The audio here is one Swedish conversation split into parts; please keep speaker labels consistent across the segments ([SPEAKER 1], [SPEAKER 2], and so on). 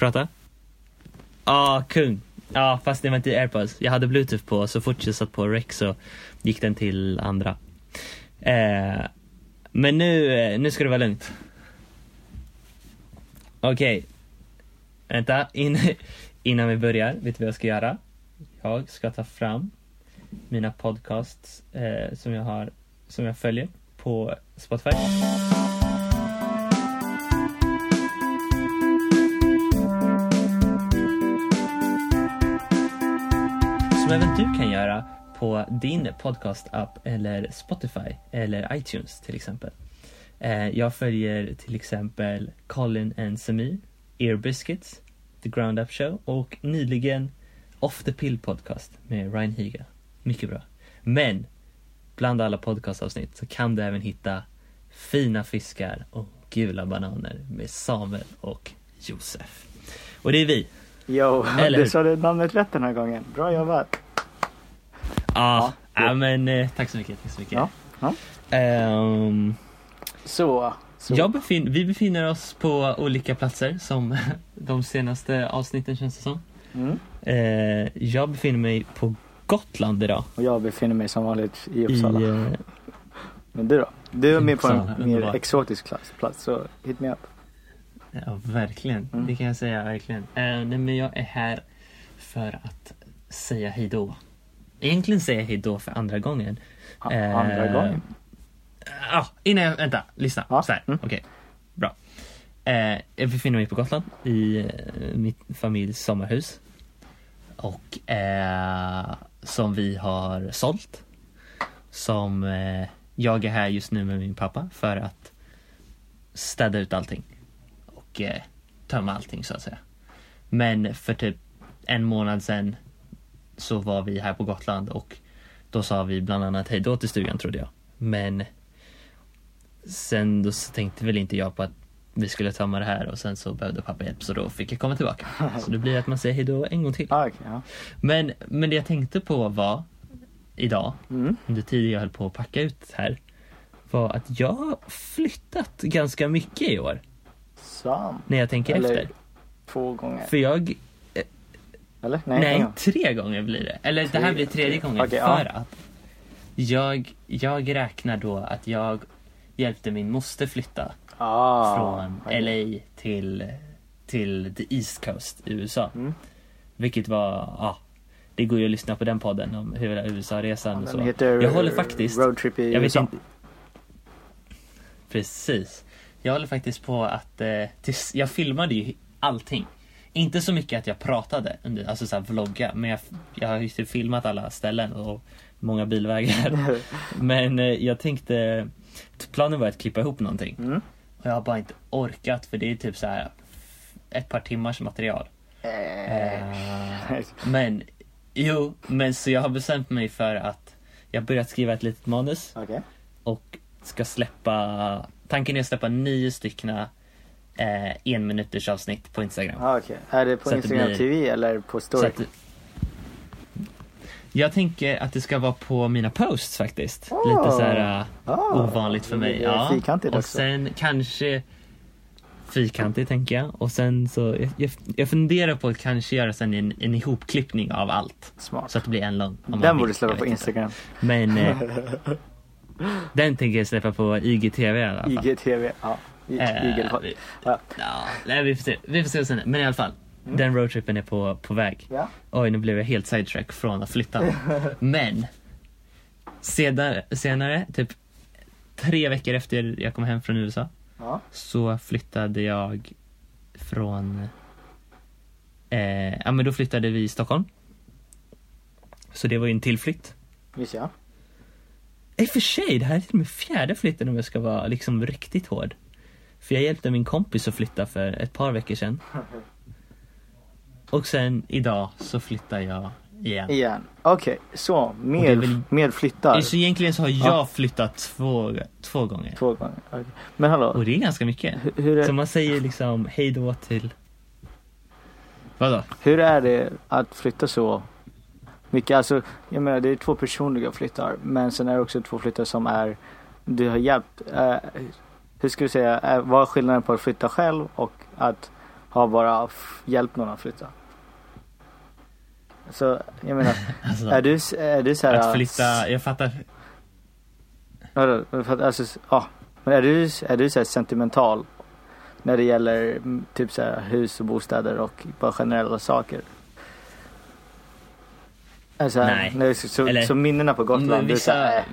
[SPEAKER 1] Prata. Ja, kung. Ja, fast det var inte airpods. Jag hade bluetooth på, så fort jag satt på rec så gick den till andra. Eh, men nu, eh, nu ska det vara lugnt. Okej. Vänta, in, innan vi börjar, vet du vad jag ska göra? Jag ska ta fram mina podcasts eh, som jag har, som jag följer på Spotify. Du kan göra på din podcast-app eller Spotify eller iTunes till exempel. Eh, jag följer till exempel Colin and Samir, Ear Biscuits, The Ground Up Show och nyligen Off the Pill Podcast med Ryan Higa. Mycket bra. Men bland alla podcastavsnitt så kan du även hitta Fina fiskar och gula bananer med Samuel och Josef. Och det är vi.
[SPEAKER 2] Jo,
[SPEAKER 1] Eller
[SPEAKER 2] du sa det namnet rätt den här gången. Bra jobbat.
[SPEAKER 1] Ja,
[SPEAKER 2] Ja,
[SPEAKER 1] men eh, tack så mycket. Tack så mycket.
[SPEAKER 2] Ja, ja.
[SPEAKER 1] Ehm,
[SPEAKER 2] Så, så.
[SPEAKER 1] jag befin- vi befinner oss på olika platser som de senaste avsnitten känns det som.
[SPEAKER 2] Mm.
[SPEAKER 1] Eh, jag befinner mig på Gotland idag.
[SPEAKER 2] Och jag befinner mig som vanligt i Uppsala.
[SPEAKER 1] I, eh,
[SPEAKER 2] Men du då? Du är med på en mer exotisk plats, plats så hit me up.
[SPEAKER 1] ja, verkligen.
[SPEAKER 2] Mm.
[SPEAKER 1] Det kan jag säga, verkligen. Eh, nej, men jag är här för att säga hejdå. Egentligen säger jag hejdå för andra gången.
[SPEAKER 2] A-
[SPEAKER 1] Eh,
[SPEAKER 2] Andra gången.
[SPEAKER 1] Ja, innan jag, vänta, lyssna.
[SPEAKER 2] Ja,
[SPEAKER 1] Så här,
[SPEAKER 2] mm.
[SPEAKER 1] okej. Bra. Eh, jag befinner mig på Gotland i eh, mitt familjs sommarhus. Och eh, som vi har sålt. Som eh, jag är här just nu med min pappa för att städa ut allting. Och eh, tömma allting så att säga. Men för typ en månad sedan så var vi här på Gotland och då sa vi bland annat hej då till stugan trodde jag. Men sen då så tänkte väl inte jag på att vi skulle tömma det här och sen så behövde pappa hjälp så då fick jag komma tillbaka. Så det blir att man säger hej då en gång till.
[SPEAKER 2] Ah, okej, ja.
[SPEAKER 1] Men, men det jag tänkte på var idag,
[SPEAKER 2] Mm.
[SPEAKER 1] under tiden jag höll på att packa ut här, var att jag har flyttat ganska mycket i år.
[SPEAKER 2] Sam.
[SPEAKER 1] När jag tänker
[SPEAKER 2] Eller
[SPEAKER 1] efter.
[SPEAKER 2] två gånger.
[SPEAKER 1] För jag,
[SPEAKER 2] Eller? Nej,
[SPEAKER 1] nej, tre gånger blir det. Eller det
[SPEAKER 2] Tre-
[SPEAKER 1] här blir tredje
[SPEAKER 2] tre.
[SPEAKER 1] gången
[SPEAKER 2] Okej,
[SPEAKER 1] för
[SPEAKER 2] ja.
[SPEAKER 1] att jag, jag räknar då att jag hjälpte min moster flytta
[SPEAKER 2] Ah,
[SPEAKER 1] från
[SPEAKER 2] okej.
[SPEAKER 1] LA till, till the East Coast i USA.
[SPEAKER 2] Mm.
[SPEAKER 1] Vilket var, ja, det går ju att lyssna på den podden om hela USA-resan och
[SPEAKER 2] Den
[SPEAKER 1] så.
[SPEAKER 2] heter
[SPEAKER 1] Jag håller faktiskt,
[SPEAKER 2] Roadtrip i
[SPEAKER 1] jag vet
[SPEAKER 2] USA.
[SPEAKER 1] inte. Precis. Jag håller faktiskt på att, eh, tills, jag filmade ju allting. Inte så mycket att jag pratade, alltså så här vlogga, men jag, jag har ju typ filmat alla ställen och många bilvägar. men eh, jag tänkte, planen var att klippa ihop någonting.
[SPEAKER 2] Mm.
[SPEAKER 1] Och jag har bara inte orkat för det är typ så här ett par timmars material.
[SPEAKER 2] Eh,
[SPEAKER 1] men, jo, men så jag har bestämt mig för att jag har börjat skriva ett litet manus
[SPEAKER 2] Okej.
[SPEAKER 1] och ska släppa, tanken är att släppa nio styckna eh, en minuters avsnitt på Instagram.
[SPEAKER 2] Ah, okej. Är det på
[SPEAKER 1] Så att det
[SPEAKER 2] Instagram
[SPEAKER 1] blir-
[SPEAKER 2] TV eller på story?
[SPEAKER 1] att, jag tänker att det ska vara på mina posts faktiskt. Lite så här uh, ovanligt för mig. Ja. Och
[SPEAKER 2] också.
[SPEAKER 1] sen kanske fyrkantigt tänker jag. Och sen så, jag, jag, funderar på att kanske göra sen en, en ihopklippning av allt.
[SPEAKER 2] Smart.
[SPEAKER 1] Så att det blir en lång.
[SPEAKER 2] Den borde släppa på
[SPEAKER 1] vet inte.
[SPEAKER 2] Instagram.
[SPEAKER 1] Men eh, den tänker jag släppa på IGTV i alla fall.
[SPEAKER 2] IGTV. Ja.
[SPEAKER 1] Eh,
[SPEAKER 2] IGTV.
[SPEAKER 1] vi-
[SPEAKER 2] Ja.
[SPEAKER 1] Nej, vi får se. Vi får se sen. Men i alla fall. Den roadtrippen är på, på väg.
[SPEAKER 2] Ja.
[SPEAKER 1] Oj, nu blev jag helt sidetrack från att flytta. Men senare, senare, typ tre veckor efter jag kom hem från USA,
[SPEAKER 2] Ja.
[SPEAKER 1] så flyttade jag från... Eh, ja, men då flyttade vi i Stockholm. Så det var ju en tillflytt.
[SPEAKER 2] Visst ja.
[SPEAKER 1] I och för sig, det här är till och med fjärde flytten om jag ska vara liksom riktigt hård. För jag hjälpte min kompis att flytta för ett par veckor sedan. Och sen idag så flyttar jag igen.
[SPEAKER 2] Igen. Okej, så
[SPEAKER 1] det är
[SPEAKER 2] med,
[SPEAKER 1] väl-
[SPEAKER 2] med flyttar.
[SPEAKER 1] Så egentligen så har jag
[SPEAKER 2] Ja.
[SPEAKER 1] flyttat två, två gånger.
[SPEAKER 2] Två gånger. Okej. Men hallå.
[SPEAKER 1] Och det är ganska mycket.
[SPEAKER 2] Hur, hur,
[SPEAKER 1] Så
[SPEAKER 2] är,
[SPEAKER 1] man säger liksom hej då till... Vadå?
[SPEAKER 2] hur är det att flytta så mycket? Alltså, jag menar det är två personliga flyttar. Men sen är det också två flyttar som är du har hjälpt. Eh, hur ska vi säga, eh, vad är skillnaden på att flytta själv och att har bara hjälpt någon att flytta. Så jag menar,
[SPEAKER 1] Alltså,
[SPEAKER 2] är du, är du så här,
[SPEAKER 1] att flytta, jag fattar.
[SPEAKER 2] Vadå? Alltså, ja. Men är du, är du så sentimental när det gäller typ så här hus och bostäder och bara generella saker? Alltså,
[SPEAKER 1] Nej.
[SPEAKER 2] så, så,
[SPEAKER 1] Eller-
[SPEAKER 2] så minnena på Gotland,
[SPEAKER 1] Men
[SPEAKER 2] du är så här,
[SPEAKER 1] vissa...
[SPEAKER 2] äh,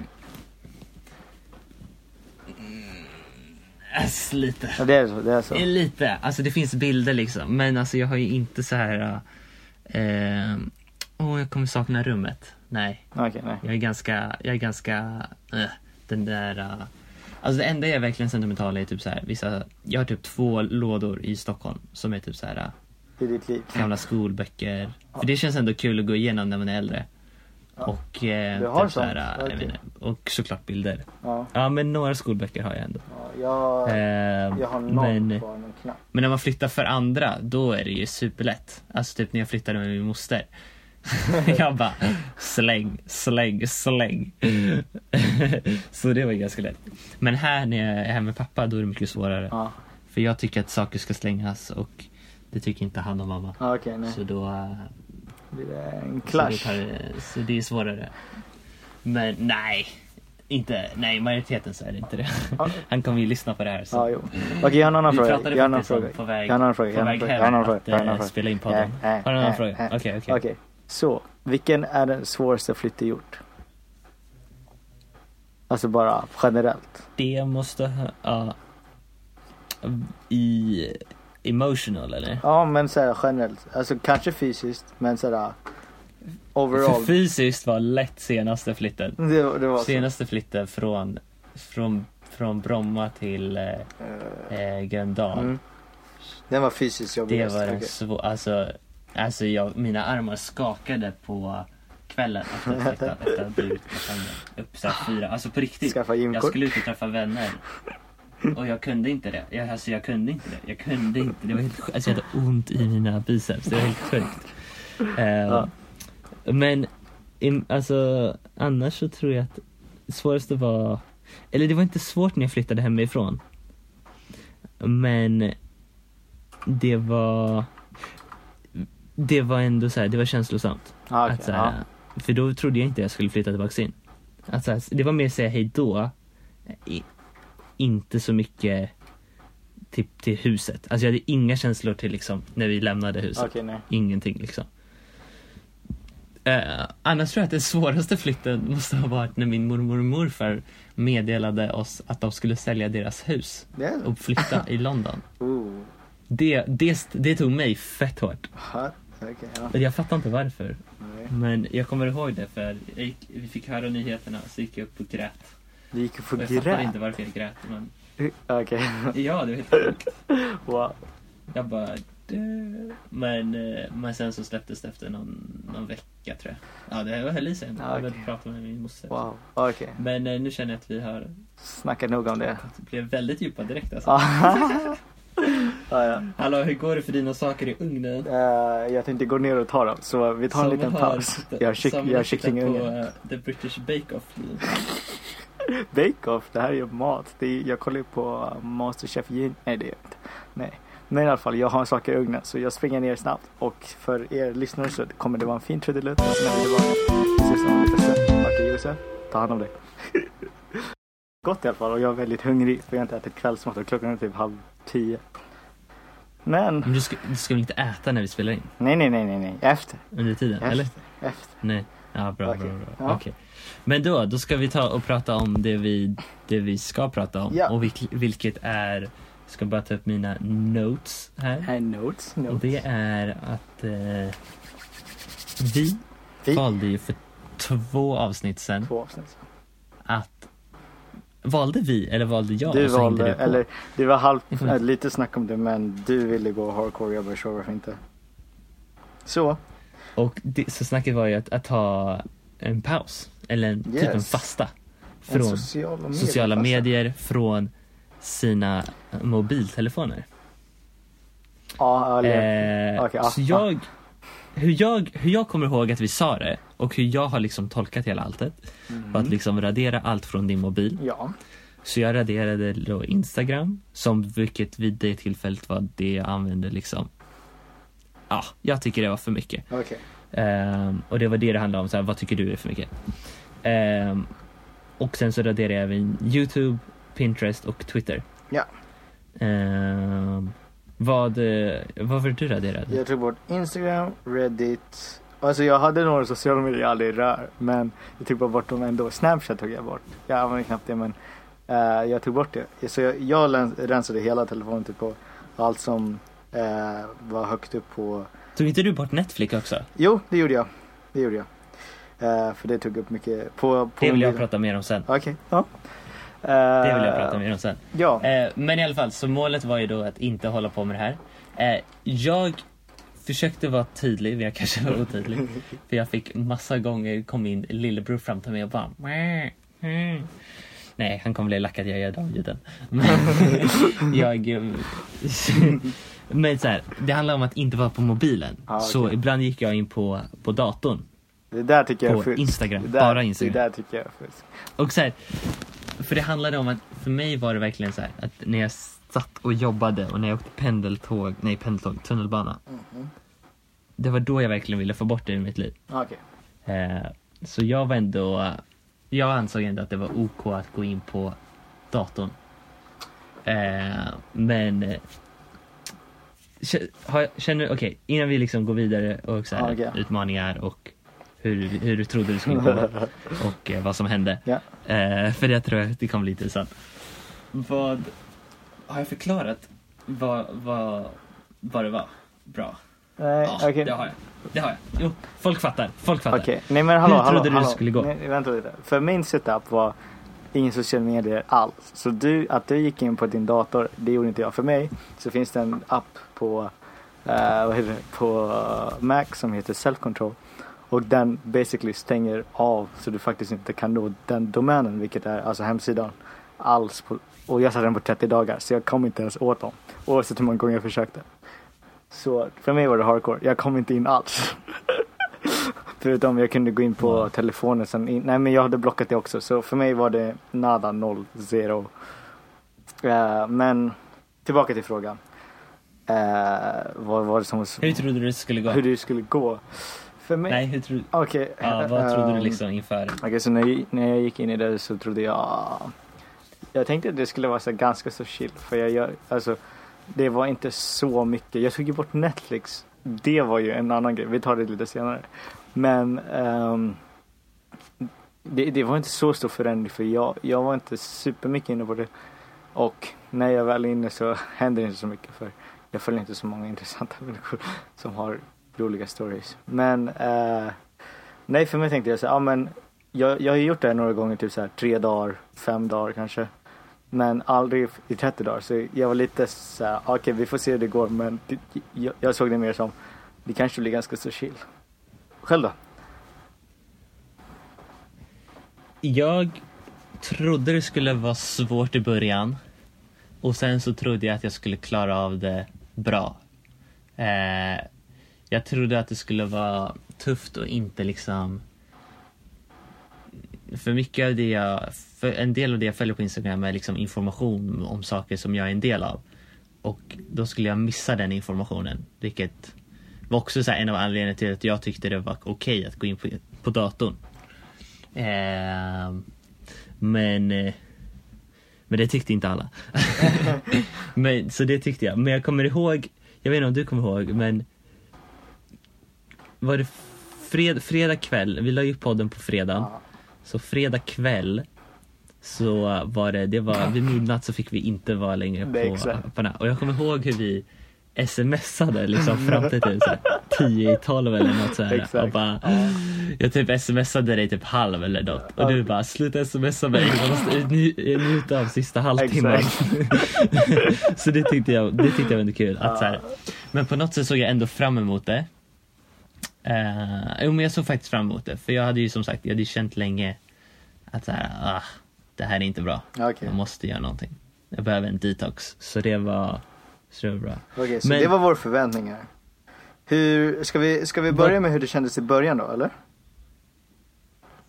[SPEAKER 1] Alltså, lite.
[SPEAKER 2] ja, det är så, det är så.
[SPEAKER 1] Eh, Lite, alltså det finns bilder liksom. Men alltså jag har ju inte så här. eh, Åh, jag kommer sakna rummet. Nej,
[SPEAKER 2] Okej, nej.
[SPEAKER 1] jag är ganska, jag är ganska, eh, den där. eh, alltså det enda jag är verkligen sentimental är typ så här, vissa, jag har typ två lådor i Stockholm som är typ så här eh,
[SPEAKER 2] I ditt liv.
[SPEAKER 1] gamla skolböcker. För det känns ändå kul att gå igenom när man är äldre. Och, eh,
[SPEAKER 2] Du har
[SPEAKER 1] typ så här,
[SPEAKER 2] sånt?
[SPEAKER 1] eh, jag och såklart bilder.
[SPEAKER 2] Ja.
[SPEAKER 1] Ja men några skolböcker har jag ändå.
[SPEAKER 2] ja jag,
[SPEAKER 1] Eh,
[SPEAKER 2] jag har någon
[SPEAKER 1] men,
[SPEAKER 2] på en knapp.
[SPEAKER 1] men när man flyttar för andra, då är det ju superlätt. Alltså typ när jag flyttade med min moster. jag bara släng, släng, släng. så det var ju ganska lätt. Men här när jag är hemma med pappa, då är det mycket svårare.
[SPEAKER 2] Ja,
[SPEAKER 1] För jag tycker att saker ska slängas och det tycker inte han och mamma.
[SPEAKER 2] okej, nej.
[SPEAKER 1] Så då... eh,
[SPEAKER 2] Blir det en
[SPEAKER 1] Så,
[SPEAKER 2] clash?
[SPEAKER 1] det tar, så det är svårare. Men nej. Inte, nej majoriteten så är det inte det. Han kommer ju lyssna på det här. Så.
[SPEAKER 2] Ja, jo. Okej, jag har en annan
[SPEAKER 1] Vi
[SPEAKER 2] fråga.
[SPEAKER 1] pratade
[SPEAKER 2] Jag har en annan
[SPEAKER 1] faktiskt om
[SPEAKER 2] fråga.
[SPEAKER 1] på väg,
[SPEAKER 2] Jag har en annan fråga.
[SPEAKER 1] på väg hem att eh, spela in podden.
[SPEAKER 2] Äh, äh,
[SPEAKER 1] Har du en annan
[SPEAKER 2] äh,
[SPEAKER 1] fråga? Okej, okej.
[SPEAKER 2] Okej, så. Vilken är den svåraste flytt du gjort? Alltså bara generellt.
[SPEAKER 1] Det måste. Ja, I... Emotional eller?
[SPEAKER 2] Ja, men så här generellt. Alltså kanske fysiskt, men så här
[SPEAKER 1] För
[SPEAKER 2] overall.
[SPEAKER 1] fysiskt var lätt senaste flytten.
[SPEAKER 2] Det, det var så.
[SPEAKER 1] Senaste flytten från, från, från Bromma till eh,
[SPEAKER 2] Eh,
[SPEAKER 1] eh, Gröndal.
[SPEAKER 2] mm. Den var fysiskt jobbig.
[SPEAKER 1] Det var den
[SPEAKER 2] Okej.
[SPEAKER 1] svår, alltså, alltså jag, mina armar skakade på kvällen efter att flyttat, efter att. Upp såhär fyra, alltså på riktigt.
[SPEAKER 2] Skaffa
[SPEAKER 1] Jag
[SPEAKER 2] gymkort.
[SPEAKER 1] skulle ut och träffa vänner. Och jag kunde inte det. Jag, alltså jag kunde inte det. Jag kunde inte. Det var helt sjukt. Alltså jag hade ont i mina biceps. Det var helt sjukt. Eh,
[SPEAKER 2] Ja.
[SPEAKER 1] Men im, alltså annars så tror jag att svåraste var, eller det var inte svårt när jag flyttade hemifrån. Men det var, det var ändå så här, det var känslosamt.
[SPEAKER 2] Ja, okej,
[SPEAKER 1] Att så här, För då trodde jag inte jag skulle flytta tillbaka in. Att så här, det var mer säga hej då. Inte så mycket till, till huset. Alltså jag hade inga känslor till liksom när vi lämnade huset.
[SPEAKER 2] Nej.
[SPEAKER 1] Ingenting liksom. Eh, annars tror jag att den svåraste flytten måste ha varit när min mormor och morfar meddelade oss att de skulle sälja deras hus
[SPEAKER 2] så.
[SPEAKER 1] och flytta i London.
[SPEAKER 2] Ooh.
[SPEAKER 1] Det, det, det tog mig fett hårt.
[SPEAKER 2] Okej, ja.
[SPEAKER 1] Jag fattar inte varför.
[SPEAKER 2] Nej.
[SPEAKER 1] Men jag kommer ihåg det för gick, vi fick höra nyheterna så gick jag upp och grät.
[SPEAKER 2] Du gick för
[SPEAKER 1] Och jag fattar
[SPEAKER 2] grät?
[SPEAKER 1] inte varför jag grät men
[SPEAKER 2] Okej.
[SPEAKER 1] ja det var helt sjukt.
[SPEAKER 2] Wow.
[SPEAKER 1] Jag bara "Dö." men, eh, men sen så släpptes det efter någon, någon vecka tror jag. Ja det var höll i sig ändå.
[SPEAKER 2] Ja,
[SPEAKER 1] Jag hade
[SPEAKER 2] okej.
[SPEAKER 1] pratat med min moster.
[SPEAKER 2] Wow. Okej.
[SPEAKER 1] Men eh, nu känner jag att vi har
[SPEAKER 2] Snacka nog om det.
[SPEAKER 1] det blev väldigt djupa direkt alltså.
[SPEAKER 2] ja, ja.
[SPEAKER 1] Hallå hur går det för dina saker i ugnen?
[SPEAKER 2] Eh, jag tänkte gå ner och ta dem, så vi tar en
[SPEAKER 1] Som
[SPEAKER 2] liten
[SPEAKER 1] har
[SPEAKER 2] paus. Jag har, kyck,
[SPEAKER 1] som
[SPEAKER 2] jag har
[SPEAKER 1] på eh, The British Bake Off.
[SPEAKER 2] Bake-off, det här är ju mat. Det är, jag kollar ju på uh, Masterchef Jin. Nej, det jag inte. Nej. Men i alla fall, jag har saker i ugnen så jag springer ner snabbt. Och för er lyssnare så kommer det vara en fin trudelutt. Och sen är vi tillbaka. Vi ses om en liten stund. Okej Josef, ta hand om dig. Gott i alla fall och jag är väldigt hungrig för jag har inte ätit kvällsmat och klockan är typ halv tio. Men,
[SPEAKER 1] Men du ska, du ska väl inte äta när vi spelar in?
[SPEAKER 2] nej nej nej nej nej, efter.
[SPEAKER 1] Under tiden?
[SPEAKER 2] Efter.
[SPEAKER 1] Eller?
[SPEAKER 2] Efter.
[SPEAKER 1] Nej. Ja, bra,
[SPEAKER 2] Okej.
[SPEAKER 1] bra, bra.
[SPEAKER 2] Ja.
[SPEAKER 1] Okej. Men då, då ska vi ta och prata om det vi, det vi ska prata om.
[SPEAKER 2] Ja.
[SPEAKER 1] Och vilk, vilket är, jag ska bara ta upp mina notes här.
[SPEAKER 2] Här är notes.
[SPEAKER 1] Och
[SPEAKER 2] notes.
[SPEAKER 1] det är att eh, vi,
[SPEAKER 2] Vi.
[SPEAKER 1] valde ju för två avsnitt sen
[SPEAKER 2] Två avsnitt.
[SPEAKER 1] att Valde vi eller valde jag?
[SPEAKER 2] du valde,
[SPEAKER 1] du
[SPEAKER 2] eller det var halvt, äh, lite snack om det men du ville gå hardcore, jag bara sure varför inte. Så,
[SPEAKER 1] Och det, så snacket var ju att, att ta en paus. Eller en, typ en
[SPEAKER 2] Yes.
[SPEAKER 1] fasta.
[SPEAKER 2] en
[SPEAKER 1] Från
[SPEAKER 2] sociala medier.
[SPEAKER 1] sociala medier, från sina mobiltelefoner.
[SPEAKER 2] Ja, eller,
[SPEAKER 1] Eh,
[SPEAKER 2] Okej, ja,
[SPEAKER 1] så jag, hur jag, hur jag kommer ihåg att vi sa det och hur jag har liksom tolkat hela alltet
[SPEAKER 2] mm.
[SPEAKER 1] var att liksom radera allt från din mobil.
[SPEAKER 2] Ja,
[SPEAKER 1] Så jag raderade då Instagram, som vilket vid det tillfället var det jag använde liksom. Ja, jag tycker det var för mycket.
[SPEAKER 2] Okej.
[SPEAKER 1] Ehm, och det var det det handlade om, så här, vad tycker du är för mycket? Ehm, och sen så raderade jag även Youtube, Pinterest och Twitter.
[SPEAKER 2] Ja.
[SPEAKER 1] Ehm, vad, eh, vad var det du raderade?
[SPEAKER 2] Jag tog bort Instagram, Reddit. Alltså jag hade några sociala medier jag aldrig rör. Men jag tog bara bort dem ändå. Snapchat tog jag bort. Jag använder knappt det men eh, jag tog bort det. Så jag, jag rensade hela telefonen typ på allt som eh, var högt upp på.
[SPEAKER 1] Tog inte du bort Netflix också?
[SPEAKER 2] Jo, det gjorde jag. Det gjorde jag. Eh, för det tog upp mycket på, på
[SPEAKER 1] Det vill jag prata mer om sen.
[SPEAKER 2] Okej, ja.
[SPEAKER 1] Det vill jag prata mer om sen.
[SPEAKER 2] Ja.
[SPEAKER 1] Eh, men i alla fall, så målet var ju då att inte hålla på med det här. Eh, jag försökte vara tydlig, men jag kanske var otydlig. för jag fick massa gånger kom min lillebror fram till mig och bara "Mäh, mm." Nej, han kommer bli lack att jag gör de ljuden. Men jag... men så här, det handlar om att inte vara på mobilen.
[SPEAKER 2] Ah, okej.
[SPEAKER 1] Så ibland gick jag in på, på datorn.
[SPEAKER 2] Det där tycker jag är
[SPEAKER 1] På
[SPEAKER 2] fusk.
[SPEAKER 1] Instagram,
[SPEAKER 2] Det där,
[SPEAKER 1] bara Instagram.
[SPEAKER 2] Det där tycker jag är fusk.
[SPEAKER 1] Och så här, för det handlade om att för mig var det verkligen så här att när jag satt och jobbade och när jag åkte pendeltåg, nej pendeltåg, tunnelbana.
[SPEAKER 2] Mhm.
[SPEAKER 1] Det var då jag verkligen ville få bort det ur mitt liv.
[SPEAKER 2] Okej.
[SPEAKER 1] Eh, så jag var ändå, jag ansåg ändå att det var OK att gå in på datorn. Eh, men har- Känner okej, innan vi liksom går vidare och så här,
[SPEAKER 2] Okej.
[SPEAKER 1] utmaningar och hur, hur du trodde du skulle gå och eh, vad som hände.
[SPEAKER 2] Ja.
[SPEAKER 1] Eh, för det tror jag det kommer bli intressant. Vad har jag förklarat vad, vad, vad det var? Bra.
[SPEAKER 2] Nej,
[SPEAKER 1] Ja,
[SPEAKER 2] okej.
[SPEAKER 1] det har jag. Det har jag. Jo, folk fattar. Folk fattar.
[SPEAKER 2] Okej, nej men hallå,
[SPEAKER 1] Hur
[SPEAKER 2] hallå,
[SPEAKER 1] trodde du
[SPEAKER 2] hallå.
[SPEAKER 1] det skulle gå?
[SPEAKER 2] Nej, vänta lite. För min setup var ingen social medier alls. Så du, att du gick in på din dator, det gjorde inte jag. För mig så finns det en app på, eh, vad heter det, på Mac som heter Self Control. Och den basically stänger av så du faktiskt inte kan nå den domänen, vilket är alltså hemsidan, alls. På, och jag satte den på 30 dagar så jag kom inte ens åt dem. Oavsett hur många gånger jag försökte. Så för mig var det hardcore. Jag kom inte in alls. Förutom jag kunde gå in på
[SPEAKER 1] Wow.
[SPEAKER 2] telefonen sen. In, nej men jag hade blockat det också. Så för mig var det nada, noll, zero. Eh, men tillbaka till frågan. Uh, vad var det som var
[SPEAKER 1] Hur trodde du det skulle gå?
[SPEAKER 2] hur det skulle gå? För mig?
[SPEAKER 1] Nej, hur trodde
[SPEAKER 2] Okej.
[SPEAKER 1] ja, Vad trodde du liksom inför?
[SPEAKER 2] Okej, så när jag, när jag gick in i det så trodde jag... Jag tänkte att det skulle vara så ganska så chill. För jag gör, alltså, det var inte så mycket. Jag tog ju bort Netflix. Det var ju en annan grej. Vi tar det lite senare. Men um, det, det var inte så stor förändring för jag, jag var inte supermycket inne på det. Och när jag väl är inne så händer det inte så mycket för jag följer inte så många intressanta människor som har roliga stories. Men uh, nej, för mig tänkte jag så här, ja men jag, jag har ju gjort det här några gånger, typ så här tre dagar, fem dagar kanske. Men aldrig i 30 dagar. Så jag var lite så här, ah, okej vi får se hur det går. Men det, jag, jag såg det mer som, det kanske blir ganska så chill. Själv då?
[SPEAKER 1] Jag trodde det skulle vara svårt i början. Och sen så trodde jag att jag skulle klara av det bra. Eh, jag trodde att det skulle vara tufft och inte liksom... För mycket av det jag... För en del av det jag följer på Instagram är liksom information om saker som jag är en del av. Och då skulle jag missa den informationen. Vilket var också så här en av anledningarna till att jag tyckte det var okej att gå in på, på datorn. Eh, men, eh, men det tyckte inte alla. men, så det tyckte jag. Men jag kommer ihåg, jag vet inte om du kommer ihåg, men var det fred, fredag kväll, vi la ju upp podden på fredagen. Så fredag kväll så var det, det var vid midnatt så fick vi inte vara längre på,
[SPEAKER 2] exakt.
[SPEAKER 1] här. Och jag kommer ihåg hur vi smsade liksom fram till typ så här 10 i 12 eller något så här.
[SPEAKER 2] Exakt.
[SPEAKER 1] Och bara, jag typ smsade dig typ halv eller något. Och du bara, sluta smsa mig, jag måste nj- njuta av sista halvtimmen. Så det tyckte jag, det tyckte jag var kul. Att, så här, men på något sätt såg jag ändå fram emot det. Uh, jo men jag såg faktiskt fram emot det. För jag hade ju som sagt, jag hade ju känt länge att så här, ah, det här är inte bra.
[SPEAKER 2] Ja, Okej,
[SPEAKER 1] Jag måste göra någonting. Jag behöver en detox. Så det var, så det var bra.
[SPEAKER 2] Okej, så
[SPEAKER 1] Men-
[SPEAKER 2] det var vår förväntning här. Hur, ska vi, ska vi börja med hur det kändes i början då eller?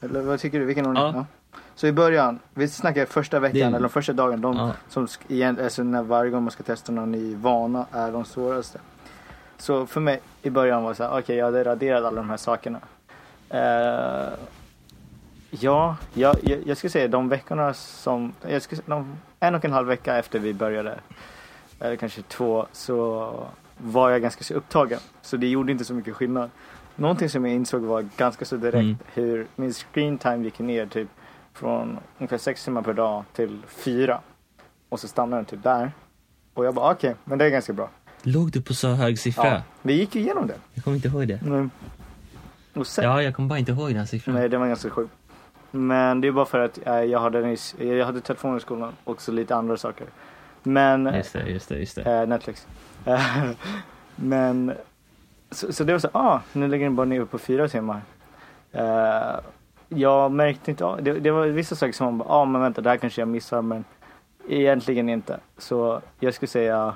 [SPEAKER 2] Eller vad tycker du? Vilken ordning?
[SPEAKER 1] Ja.
[SPEAKER 2] Så i början, vi snackar första veckan
[SPEAKER 1] Det-
[SPEAKER 2] eller de första dagen. De
[SPEAKER 1] Ja.
[SPEAKER 2] som igen, alltså när varje gång man ska testa någon ny vana är de svåraste. Så för mig i början var det så här, okej jag hade raderat alla de här sakerna. Eh, ja, jag, jag, jag skulle säga de veckorna som, jag skulle de, en och en halv vecka efter vi började, eller kanske två, så var jag ganska så upptagen. Så det gjorde inte så mycket skillnad. Någonting som jag insåg var ganska så direkt
[SPEAKER 1] Mm.
[SPEAKER 2] hur min screen time gick ner typ från ungefär sex timmar per dag till fyra. Och så stannade den typ där. Och jag bara okej, men det är ganska bra.
[SPEAKER 1] Låg du på så hög siffra?
[SPEAKER 2] Ja, vi gick ju igenom det.
[SPEAKER 1] Jag kommer inte ihåg det.
[SPEAKER 2] Mm. Och sen,
[SPEAKER 1] Ja, jag kommer bara inte ihåg den siffran.
[SPEAKER 2] Nej, det var ganska sjukt. Men det är bara för att eh, jag hade, nyss- jag hade telefon i skolan och så lite andra saker. Men
[SPEAKER 1] Just det, just det, just det.
[SPEAKER 2] Eh, Netflix. Men så, så det var så, ah, nu lägger den bara ner på fyra timmar. Eh, jag märkte inte, ah, det, det var vissa saker som man bara, ah men vänta, det här kanske jag missar men egentligen inte. Så jag skulle säga,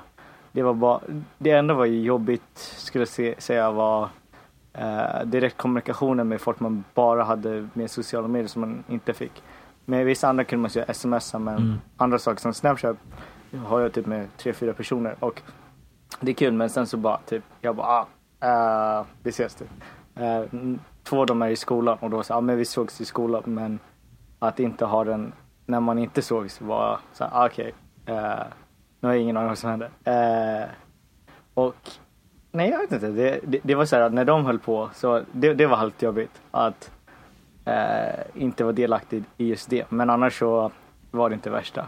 [SPEAKER 2] det var bara, det enda var ju jobbigt skulle jag se, säga var eh, direktkommunikationen med folk man bara hade med sociala medier som man inte fick. Med vissa andra kunde man säga smsa men
[SPEAKER 1] Mm.
[SPEAKER 2] andra saker som Snapchat har jag typ med tre, fyra personer och det är kul men sen så bara typ, jag bara ah, eh, vi ses typ. Eh, två av dem är i skolan och då sa ah, men vi sågs i skolan men att inte ha den när man inte sågs var så här, ah, okej, eh, nu har jag ingen aning vad som hände. Eh, och nej jag vet inte, det, det, det var så här att när de höll på så det, det var halvt jobbigt att eh, inte vara delaktig i just det men annars så var det inte värsta.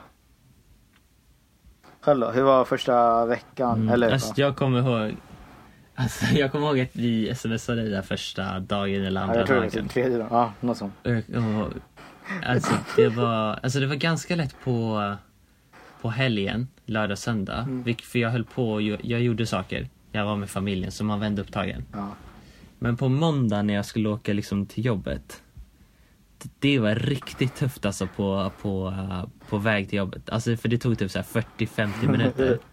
[SPEAKER 2] Själv då, hur var första veckan?
[SPEAKER 1] Mm.
[SPEAKER 2] Eller,
[SPEAKER 1] alltså, jag kommer ihåg Alltså, jag kommer ihåg att vi smsade där första dagen eller
[SPEAKER 2] ja,
[SPEAKER 1] andra
[SPEAKER 2] jag tror det var
[SPEAKER 1] dagen.
[SPEAKER 2] typ tredje dagen. Ja, något sånt.
[SPEAKER 1] Och, och, alltså, det var, alltså det var ganska lätt på, på helgen, lördag, söndag.
[SPEAKER 2] Mm.
[SPEAKER 1] För jag höll på, jag, jag gjorde saker. Jag var med familjen så man vände upptagen.
[SPEAKER 2] Ja.
[SPEAKER 1] Men på måndag när jag skulle åka liksom till jobbet. Det var riktigt tufft alltså på, på, eh, på väg till jobbet. Alltså för det tog typ så här 40-50 minuter.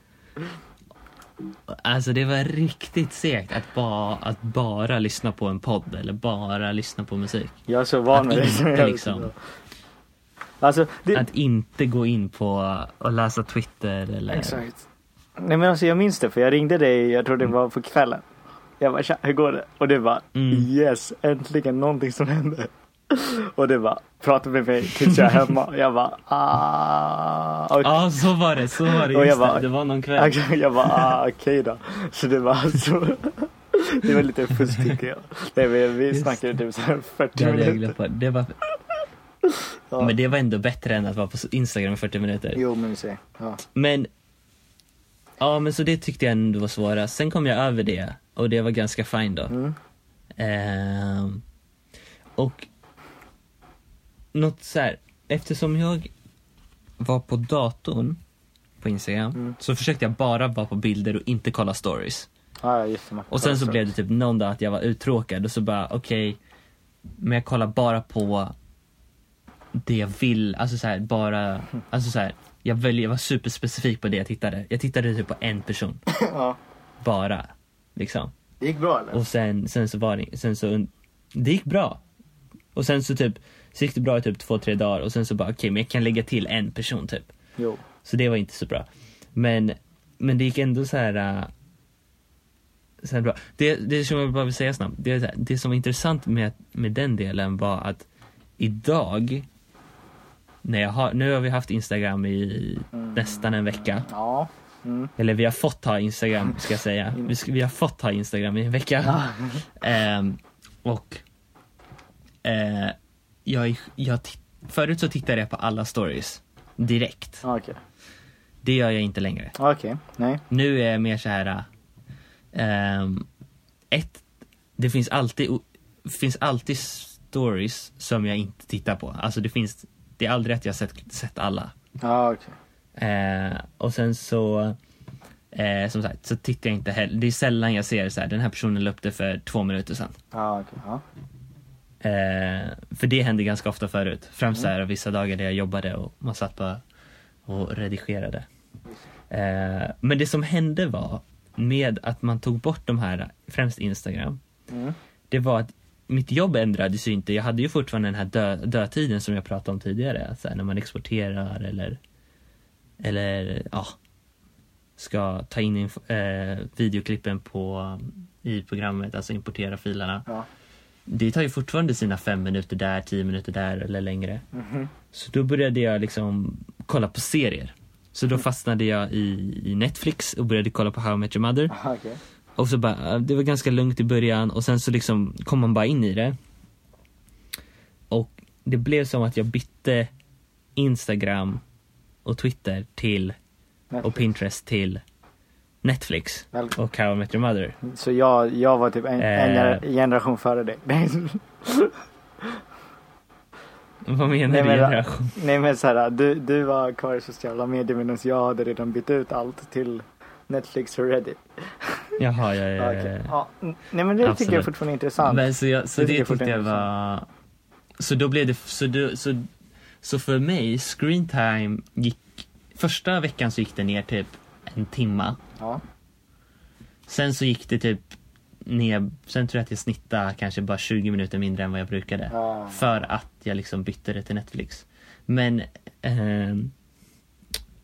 [SPEAKER 1] Alltså det var riktigt segt att, ba, att bara lyssna på en podd eller bara lyssna på musik.
[SPEAKER 2] Jag är så van
[SPEAKER 1] Att
[SPEAKER 2] det.
[SPEAKER 1] inte liksom-
[SPEAKER 2] Alltså, det,
[SPEAKER 1] Att inte gå in på och läsa Twitter eller...
[SPEAKER 2] Exakt. Nej men alltså jag minns det för jag ringde dig, jag tror det var på kvällen. Jag bara tja, hur går det? Och du bara
[SPEAKER 1] Mm.
[SPEAKER 2] yes, äntligen någonting som hände. Och du bara prata med mig tills jag är hemma. Jag bara ah. Och,
[SPEAKER 1] Ja, så var det. Så var det.
[SPEAKER 2] Och jag
[SPEAKER 1] Just
[SPEAKER 2] bara-
[SPEAKER 1] det. det var någon kväll.
[SPEAKER 2] jag bara ah, okej då. Så det var alltså Det var lite fusk tycker jag. Nej, vi
[SPEAKER 1] Just
[SPEAKER 2] snackade typ så här 40
[SPEAKER 1] Det hade jag
[SPEAKER 2] minuter.
[SPEAKER 1] Det var...
[SPEAKER 2] Ja.
[SPEAKER 1] Men det var ändå bättre än att vara på Instagram i 40 minuter.
[SPEAKER 2] Jo men vi säger. Ja.
[SPEAKER 1] Men... Ja, men så det tyckte jag ändå var svårast. Sen kom jag över det och det var ganska fine då.
[SPEAKER 2] Mm.
[SPEAKER 1] Ehm, och något så här, eftersom jag var på datorn på Instagram
[SPEAKER 2] Mm.
[SPEAKER 1] så försökte jag bara vara på bilder och inte kolla stories.
[SPEAKER 2] Ja just det.
[SPEAKER 1] Och sen så blev det typ någon dag att jag var uttråkad och så bara okej, men jag kollar bara på det jag vill, alltså så här, bara, alltså så här, jag väljer, jag var superspecifik på det jag tittade. Jag tittade typ på en person,
[SPEAKER 2] Ja.
[SPEAKER 1] bara. Liksom.
[SPEAKER 2] Det gick bra eller?
[SPEAKER 1] Och sen, sen så var det, sen så, det gick bra. Och sen så typ, så gick det bra i typ två, tre dagar och sen så bara okej, men jag kan lägga till en person typ.
[SPEAKER 2] Jo.
[SPEAKER 1] Så det var inte så bra. Men, men det gick ändå så här. äh, Så här bra. Det, det som jag bara vill säga snabbt. Det, det som var intressant med, med den delen var att idag, när jag har, nu har vi haft Instagram i
[SPEAKER 2] Mm.
[SPEAKER 1] nästan en vecka.
[SPEAKER 2] Ja. Mm.
[SPEAKER 1] Eller vi har fått ha Instagram, ska jag säga. Vi, vi har fått ha Instagram i en vecka. Ehm, och eh, jag, jag, förut så tittade jag på alla stories direkt.
[SPEAKER 2] Okej.
[SPEAKER 1] Det gör jag inte längre.
[SPEAKER 2] Okej. Nej.
[SPEAKER 1] Nu är jag mer så här. ehm, ett, det finns alltid, finns alltid stories som jag inte tittar på. Alltså det finns, det är aldrig att jag sett, sett alla.
[SPEAKER 2] Ja okej.
[SPEAKER 1] Eh, och sen så, eh, som sagt, så tittar jag inte heller. Det är sällan jag ser så här, den här personen la upp det för två minuter sedan.
[SPEAKER 2] Ja okej. Ja.
[SPEAKER 1] Eh, för det hände ganska ofta förut. Främst så här, vissa dagar där jag jobbade och man satt bara och redigerade. Eh, men det som hände var med att man tog bort de här, främst Instagram,
[SPEAKER 2] Mm.
[SPEAKER 1] det var att mitt jobb ändrades ju inte. Jag hade ju fortfarande den här dö, dödtiden som jag pratade om tidigare. Så här, när man exporterar eller, eller ja, ska ta in eh, videoklippen på, i programmet, alltså importera filerna.
[SPEAKER 2] Ja.
[SPEAKER 1] Det tar ju fortfarande sina fem minuter där, tio minuter där eller längre.
[SPEAKER 2] Mhm.
[SPEAKER 1] Så då började jag liksom kolla på serier. Så då fastnade jag i, i Netflix och började kolla på How I Met Your Mother.
[SPEAKER 2] Aha, okej.
[SPEAKER 1] Och så bara, det var ganska lugnt i början och sen så liksom kom man bara in i det. Och det blev som att jag bytte Instagram och Twitter till, och
[SPEAKER 2] Netflix.
[SPEAKER 1] Pinterest till Netflix och How I Met Your Mother.
[SPEAKER 2] Så jag, jag var typ en, en
[SPEAKER 1] Eh.
[SPEAKER 2] generation före dig.
[SPEAKER 1] Vad menar
[SPEAKER 2] Nej,
[SPEAKER 1] du
[SPEAKER 2] men-
[SPEAKER 1] generation?
[SPEAKER 2] Nej men såhär, du, du var kvar i sociala medier medan jag hade redan bytt ut allt till Netflix och Reddit.
[SPEAKER 1] Jaha, ja, ja,
[SPEAKER 2] Ja, okej.
[SPEAKER 1] ja.
[SPEAKER 2] Nej men det tycker jag
[SPEAKER 1] Absolut.
[SPEAKER 2] fortfarande är intressant.
[SPEAKER 1] Men så, jag, så
[SPEAKER 2] Det
[SPEAKER 1] det,
[SPEAKER 2] tycker jag
[SPEAKER 1] tyckte jag var... Så då blev det, så, då, så, så för mig, screen time gick, första veckan så gick det ner typ en timma.
[SPEAKER 2] Ja.
[SPEAKER 1] Sen så gick det typ ner, sen tror jag att jag snittade kanske bara 20 minuter mindre än vad jag brukade.
[SPEAKER 2] Ja.
[SPEAKER 1] För att jag liksom bytte det till Netflix. Men, ehm,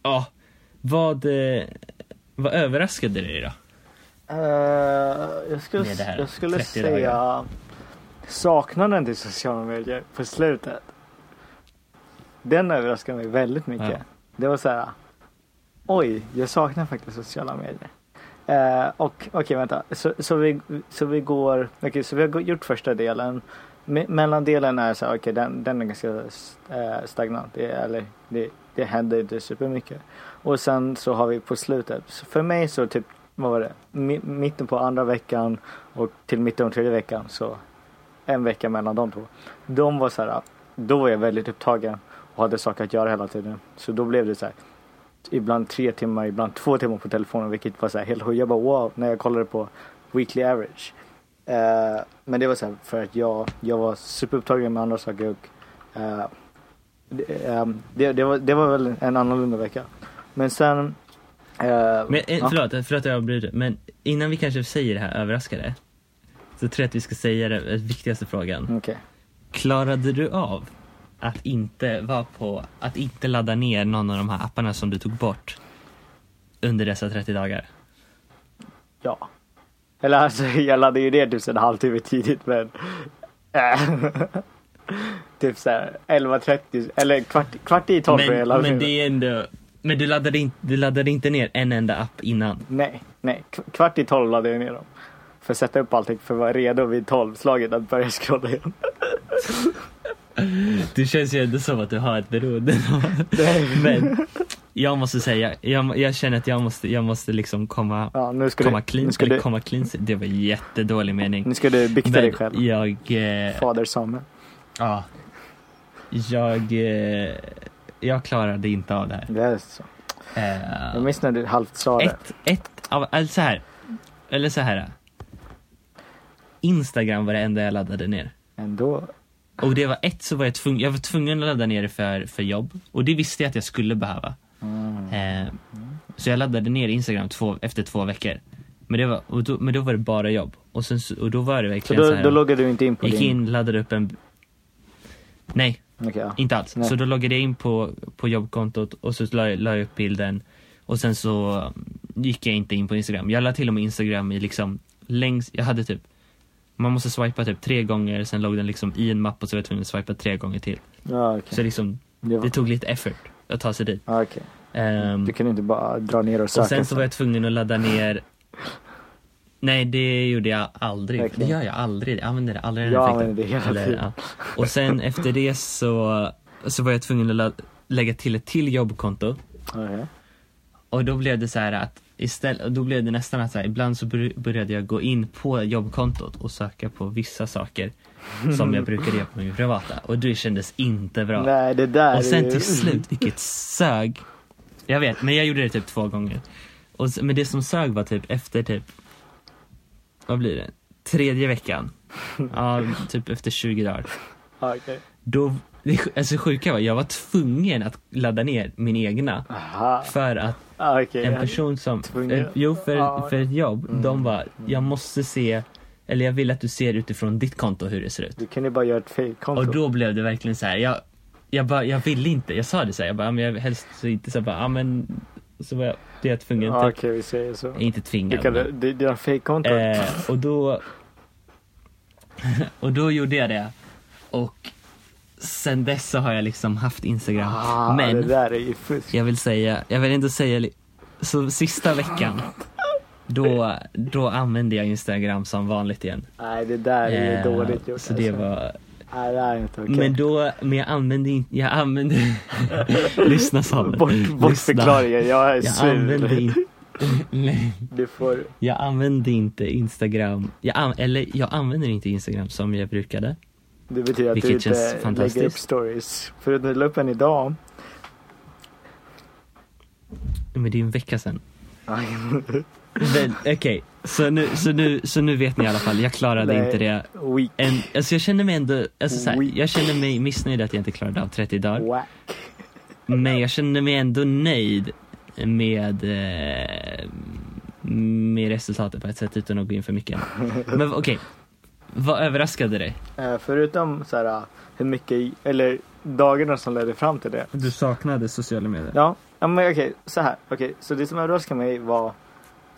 [SPEAKER 1] ja, vad, eh, vad överraskade dig då?
[SPEAKER 2] Eh, jag skulle, jag skulle
[SPEAKER 1] 30
[SPEAKER 2] säga
[SPEAKER 1] dagar. saknaden
[SPEAKER 2] till sociala medier på slutet. Den överraskade mig väldigt mycket.
[SPEAKER 1] Ja.
[SPEAKER 2] Det var så här. Oj, jag saknar faktiskt sociala medier. Eh, och okej vänta, så, så, vi, så vi går, okej så vi har gjort första delen. Me- mellandelen är så här, okej den, den är ganska eh, stagnant. Det, eller det, det händer inte supermycket. Och sen så har vi på slutet, så för mig så typ, vad var det? M mitten på andra veckan och till mitten av tredje veckan så en vecka mellan de två. De var så här, då var jag väldigt upptagen och hade saker att göra hela tiden. Så då blev det så här ibland tre timmar, ibland två timmar på telefonen vilket var så här helt sjukt. Jag bara wow när jag kollade på weekly average. Uh, men det var så här för att jag, jag var superupptagen med andra saker och uh, det, ehm, det, det, var, det var väl en annorlunda vecka. Men sen eh,
[SPEAKER 1] Men, eh,
[SPEAKER 2] ja.
[SPEAKER 1] förlåt, förlåt att jag avbryter, men innan vi kanske säger det här överraskade, så tror jag att vi ska säga den viktigaste frågan.
[SPEAKER 2] Okej.
[SPEAKER 1] Klarade du av att inte vara på, att inte ladda ner någon av de här apparna som du tog bort under dessa 30 dagar?
[SPEAKER 2] Ja. Eller alltså jag laddade ju ner typ en halvtimme tidigt men äh, Typ såhär 11.30 eller kvart, kvart i 12 tror jag
[SPEAKER 1] Men,
[SPEAKER 2] laddade
[SPEAKER 1] men det är ändå, men du laddade, inte, du laddade inte ner en enda app innan?
[SPEAKER 2] Nej, nej. Kv- Kvart i 12 laddade jag ner dem. För att sätta upp allting för att vara redo vid 12-slaget att börja scrolla igen.
[SPEAKER 1] Det känns ju ändå som att du har ett beroende. Men jag måste säga, jag, jag känner att jag måste, jag måste liksom komma,
[SPEAKER 2] Ja, nu ska
[SPEAKER 1] komma
[SPEAKER 2] du,
[SPEAKER 1] clean,
[SPEAKER 2] nu ska du,
[SPEAKER 1] komma clean. Det var jättedålig mening.
[SPEAKER 2] nu ska du bikta dig själv.
[SPEAKER 1] jag, eh,
[SPEAKER 2] Fader Samuel.
[SPEAKER 1] Ja. Jag, eh, jag klarade inte av det här.
[SPEAKER 2] Det är så.
[SPEAKER 1] Eh,
[SPEAKER 2] Jag minns när du halvt sa det.
[SPEAKER 1] ett, ett av, eller så här. Eller så här. Instagram var det enda jag laddade ner.
[SPEAKER 2] Ändå.
[SPEAKER 1] Och det var ett så var jag tvungen, jag var tvungen att ladda ner det för, för jobb. Och det visste jag att jag skulle behöva.
[SPEAKER 2] Mm.
[SPEAKER 1] Eh, så jag laddade ner Instagram två, efter två veckor. Men, det var, och då, men då var det bara jobb. Och, sen, så- och då var det
[SPEAKER 2] Så
[SPEAKER 1] verkligen så,
[SPEAKER 2] då,
[SPEAKER 1] här.
[SPEAKER 2] då loggade du inte in på
[SPEAKER 1] jag gick
[SPEAKER 2] din...
[SPEAKER 1] in, laddade upp en... Nej,
[SPEAKER 2] Okej, ja.
[SPEAKER 1] inte alls.
[SPEAKER 2] Nej.
[SPEAKER 1] Så då loggade jag in på, på jobbkontot och så la, la jag upp bilden. Och sen så gick jag inte in på Instagram. Jag la till och med Instagram i liksom längst, jag hade typ man måste swipa typ tre gånger, sen låg den liksom i en mapp och så var jag tvungen att swipa tre gånger till.
[SPEAKER 2] Ja, okej.
[SPEAKER 1] Så liksom,
[SPEAKER 2] Det
[SPEAKER 1] det tog lite effort att ta sig dit.
[SPEAKER 2] Ja, okej.
[SPEAKER 1] Ehm,
[SPEAKER 2] Du kan inte bara dra ner och söka.
[SPEAKER 1] och sen så var jag tvungen att ladda ner Nej det gjorde jag aldrig.
[SPEAKER 2] Verkligen.
[SPEAKER 1] Det gör jag aldrig. Jag använder det aldrig den
[SPEAKER 2] Jag
[SPEAKER 1] effekten.
[SPEAKER 2] det hela
[SPEAKER 1] Eller,
[SPEAKER 2] tiden.
[SPEAKER 1] ja. Och sen efter det så, så var jag tvungen att la- lägga till ett till jobbkonto.
[SPEAKER 2] Okej.
[SPEAKER 1] Och då blev det så här att istället, då blev det nästan att så här, ibland så bör- började jag gå in på jobbkontot och söka på vissa saker som jag brukade göra på min privata. Och det kändes inte bra.
[SPEAKER 2] Nej, det där
[SPEAKER 1] Och sen
[SPEAKER 2] är...
[SPEAKER 1] till slut, vilket sög. Jag vet, men jag gjorde det typ två gånger. Och, men det som sög var typ efter typ, vad blir det? Tredje veckan. Ja, typ efter 20 dagar.
[SPEAKER 2] Ja, Okej.
[SPEAKER 1] Då, det, alltså sjuka var, jag var tvungen att ladda ner min egna.
[SPEAKER 2] Aha.
[SPEAKER 1] För att
[SPEAKER 2] Ah,
[SPEAKER 1] en person som, eh, jo för,
[SPEAKER 2] Ja.
[SPEAKER 1] för ett jobb,
[SPEAKER 2] Mm.
[SPEAKER 1] de var, jag måste se eller jag vill att du ser utifrån ditt konto hur det ser ut.
[SPEAKER 2] Du kan ju bara göra ett fake-konto.
[SPEAKER 1] Och då blev det verkligen så här. jag, jag bara, jag ville inte, jag sa det så här, jag bara, "Ja, men jag helst så inte så bara, ja men, så var jag, det är jag tvungen till.
[SPEAKER 2] Okej, vi säger så.
[SPEAKER 1] Inte tvingad.
[SPEAKER 2] kan, det, det är fake-konto.
[SPEAKER 1] Eh, och då Och då gjorde jag det Och sen dess så har jag liksom haft Instagram
[SPEAKER 2] ah, det
[SPEAKER 1] Men
[SPEAKER 2] där är ju fusk.
[SPEAKER 1] jag vill säga, jag vill ändå säga Så sista veckan Då, då använde jag Instagram som vanligt igen
[SPEAKER 2] Nej, det där är ju
[SPEAKER 1] Eh,
[SPEAKER 2] dåligt gjort.
[SPEAKER 1] Så det
[SPEAKER 2] alltså.
[SPEAKER 1] var
[SPEAKER 2] Nej, det är inte okej.
[SPEAKER 1] Men då, men jag använde inte, jag använde Lyssna Samuel
[SPEAKER 2] Bort,
[SPEAKER 1] Lyssna.
[SPEAKER 2] bortförklaringen, jag är
[SPEAKER 1] Jag
[SPEAKER 2] sur.
[SPEAKER 1] använde inte
[SPEAKER 2] Du får...
[SPEAKER 1] Jag använde inte Instagram, jag an, eller jag använder inte Instagram som jag brukade.
[SPEAKER 2] Det betyder att du inte lägger upp stories. För du la upp en idag.
[SPEAKER 1] Men det är en vecka sedan. Okej, så, nu, så, nu, så nu vet ni i alla fall, jag klarade
[SPEAKER 2] Nej.
[SPEAKER 1] inte det.
[SPEAKER 2] Weak.
[SPEAKER 1] En, alltså jag känner mig ändå, alltså så här,
[SPEAKER 2] Weak.
[SPEAKER 1] jag känner mig missnöjd att jag inte klarade av 30 dagar.
[SPEAKER 2] Whack.
[SPEAKER 1] Men jag känner mig ändå nöjd med, eh, med resultatet på ett sätt utan att gå in för mycket. Men okej, vad överraskade dig?
[SPEAKER 2] Eh, förutom så här, hur mycket, eller dagarna som ledde fram till det.
[SPEAKER 1] Du saknade sociala medier.
[SPEAKER 2] Ja, ja men okej, så här. Okej, så det som överraskade mig var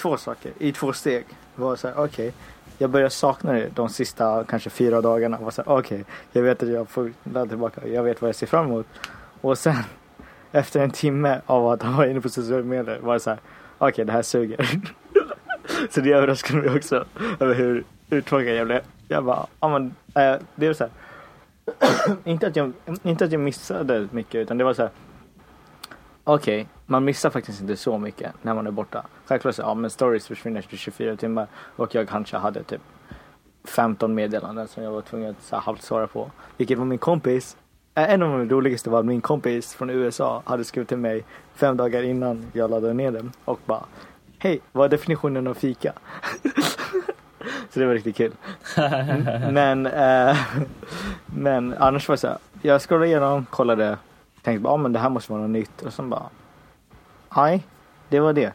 [SPEAKER 2] två saker i två steg. Var så här, okej, jag började sakna det de sista kanske fyra dagarna. Var så här, okej, jag vet att jag får ladda tillbaka. Jag vet vad jag ser fram emot. Och sen efter en timme av att ha varit inne på sociala medier var det så här, okej, det här suger. så det överraskade mig också över hur uttråkad jag blev. Jag bara, ja men äh, det är så här. inte, att jag, inte att jag missade mycket utan det var så här. Okej, man missar faktiskt inte så mycket när man är borta. Självklart så, ja men stories försvinner efter 24 timmar och jag kanske hade typ 15 meddelanden som jag var tvungen att så här, halvt svara på. Vilket var min kompis, äh, en av de roligaste var att min kompis från USA hade skrivit till mig fem dagar innan jag laddade ner den och bara Hej, vad är definitionen av fika? så det var riktigt kul. Men, eh, men annars var det så här, jag scrollade igenom, kollade, tänkte bara, ah, men det här måste vara något nytt och sen bara, nej, det var det.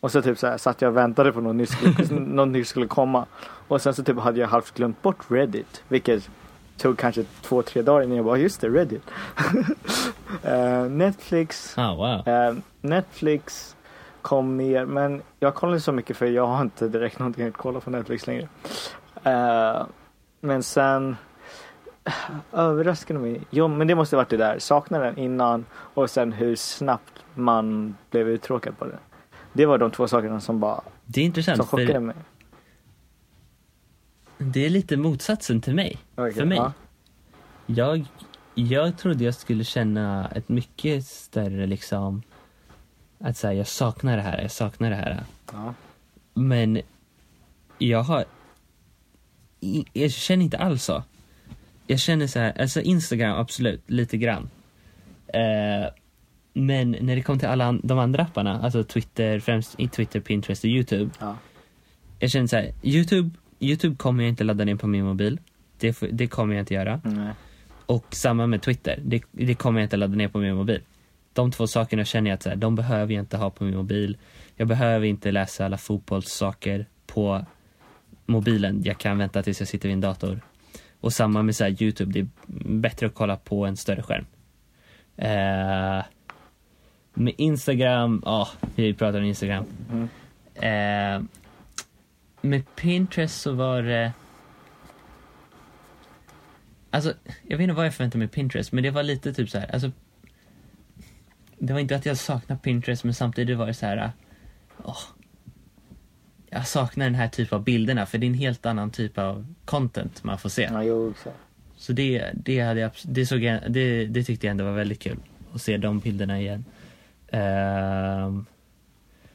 [SPEAKER 2] Och så typ så här, satt jag och väntade på något nytt, skulle, något nytt skulle komma. Och sen så typ hade jag halvt glömt bort Reddit, vilket tog kanske två, tre dagar innan jag bara, just det, Reddit. Eh, Netflix,
[SPEAKER 1] Ah, wow.
[SPEAKER 2] Eh, Netflix kom mer, men jag kollar inte så mycket för jag har inte direkt någonting att kolla på Netflix längre. Eh, men sen överraskade mig. Jo, men det måste varit det där. Saknade den innan och sen hur snabbt man blev uttråkad på det. Det var de två sakerna som bara
[SPEAKER 1] Det är intressant,
[SPEAKER 2] som chockade
[SPEAKER 1] för
[SPEAKER 2] mig.
[SPEAKER 1] det är lite motsatsen till mig.
[SPEAKER 2] Okej,
[SPEAKER 1] för mig.
[SPEAKER 2] ja.
[SPEAKER 1] Jag, jag trodde jag skulle känna ett mycket större liksom, att säga jag saknar det här, jag saknar det här.
[SPEAKER 2] Ja.
[SPEAKER 1] Men jag har, jag känner inte alls så. Jag känner så här, alltså Instagram absolut, lite grann. Eh, men när det kommer till alla de andra apparna, alltså Twitter, främst i Twitter, Pinterest och Youtube.
[SPEAKER 2] Ja.
[SPEAKER 1] Jag känner så här, Youtube, Youtube kommer jag inte ladda ner på min mobil. Det, det kommer jag inte göra.
[SPEAKER 2] Nej.
[SPEAKER 1] Och samma med Twitter, det, det kommer jag inte ladda ner på min mobil. De två sakerna känner jag att så här, de behöver jag inte ha på min mobil. Jag behöver inte läsa alla fotbollssaker på mobilen. Jag kan vänta tills jag sitter vid en dator. Och samma med så här, Youtube, det är bättre att kolla på en större skärm. Eh, med Instagram, ja, vi pratar om Instagram.
[SPEAKER 2] Mm.
[SPEAKER 1] Eh, med Pinterest så var det... Alltså, jag vet inte vad jag förväntade mig Pinterest, men det var lite typ så här, alltså... Det var inte att jag saknar Pinterest, men samtidigt var det så här... åh, jag saknar den här typen av bilderna, för det är en helt annan typ av content man får se.
[SPEAKER 2] Ja, jo, exakt.
[SPEAKER 1] Så det, det, hade jag, det, såg jag, det, det tyckte jag ändå var väldigt kul, att se de bilderna igen.